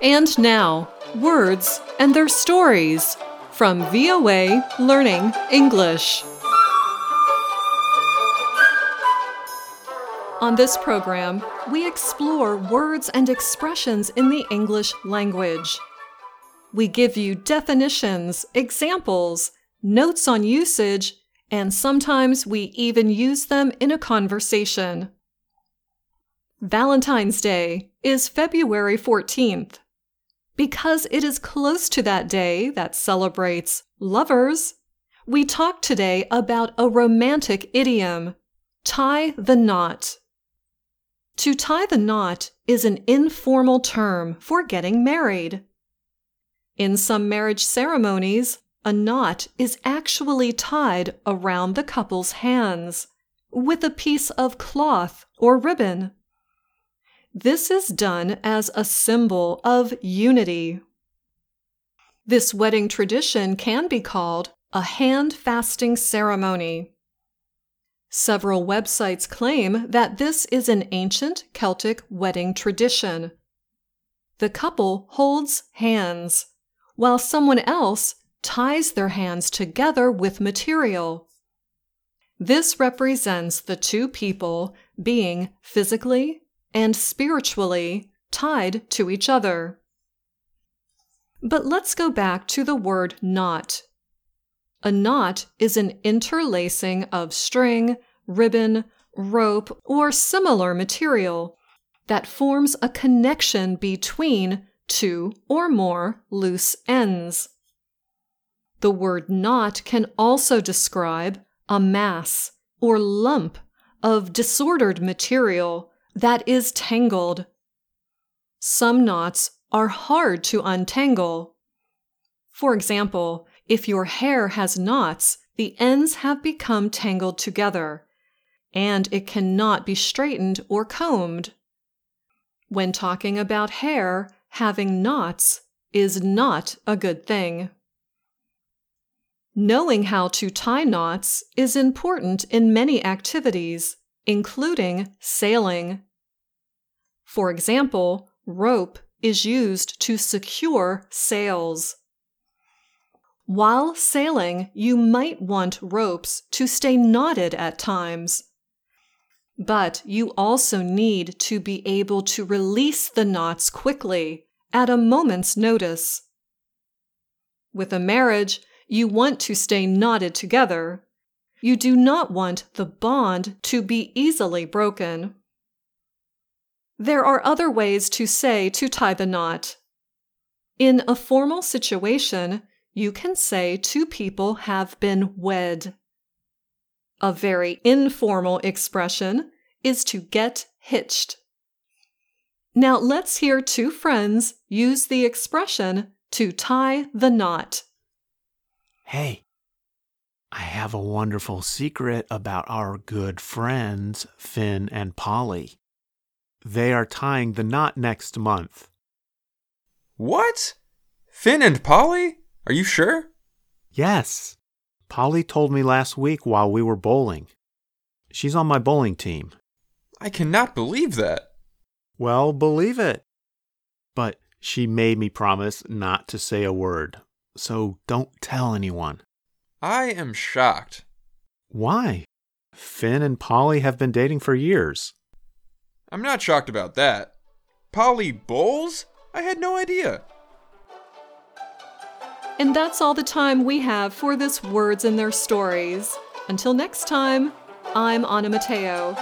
And now, words and their stories from VOA Learning English. On this program, we explore words and expressions in the English language. We give you definitions, examples, notes on usage, and sometimes we even use them in a conversation. Valentine's Day is February 14th. Because it is close to that day that celebrates lovers, we talk today about a romantic idiom tie the knot. To tie the knot is an informal term for getting married. In some marriage ceremonies, a knot is actually tied around the couple's hands with a piece of cloth or ribbon. This is done as a symbol of unity. This wedding tradition can be called a hand fasting ceremony. Several websites claim that this is an ancient Celtic wedding tradition. The couple holds hands, while someone else ties their hands together with material. This represents the two people being physically and spiritually tied to each other. But let's go back to the word knot. A knot is an interlacing of string, ribbon, rope, or similar material that forms a connection between two or more loose ends. The word knot can also describe a mass or lump of disordered material that is tangled. Some knots are hard to untangle. For example, if your hair has knots, the ends have become tangled together, and it cannot be straightened or combed. When talking about hair, having knots is not a good thing. Knowing how to tie knots is important in many activities, including sailing. For example, rope is used to secure sails. While sailing, you might want ropes to stay knotted at times. But you also need to be able to release the knots quickly at a moment's notice. With a marriage, you want to stay knotted together. You do not want the bond to be easily broken. There are other ways to say to tie the knot. In a formal situation, you can say two people have been wed. A very informal expression is to get hitched. Now let's hear two friends use the expression to tie the knot. Hey, I have a wonderful secret about our good friends, Finn and Polly. They are tying the knot next month. What? Finn and Polly? Are you sure? Yes. Polly told me last week while we were bowling. She's on my bowling team. I cannot believe that. Well, believe it. But she made me promise not to say a word, so don't tell anyone. I am shocked. Why? Finn and Polly have been dating for years. I'm not shocked about that. Polly bowls? I had no idea. And that's all the time we have for this Words and Their Stories. Until next time, I'm Anna Mateo.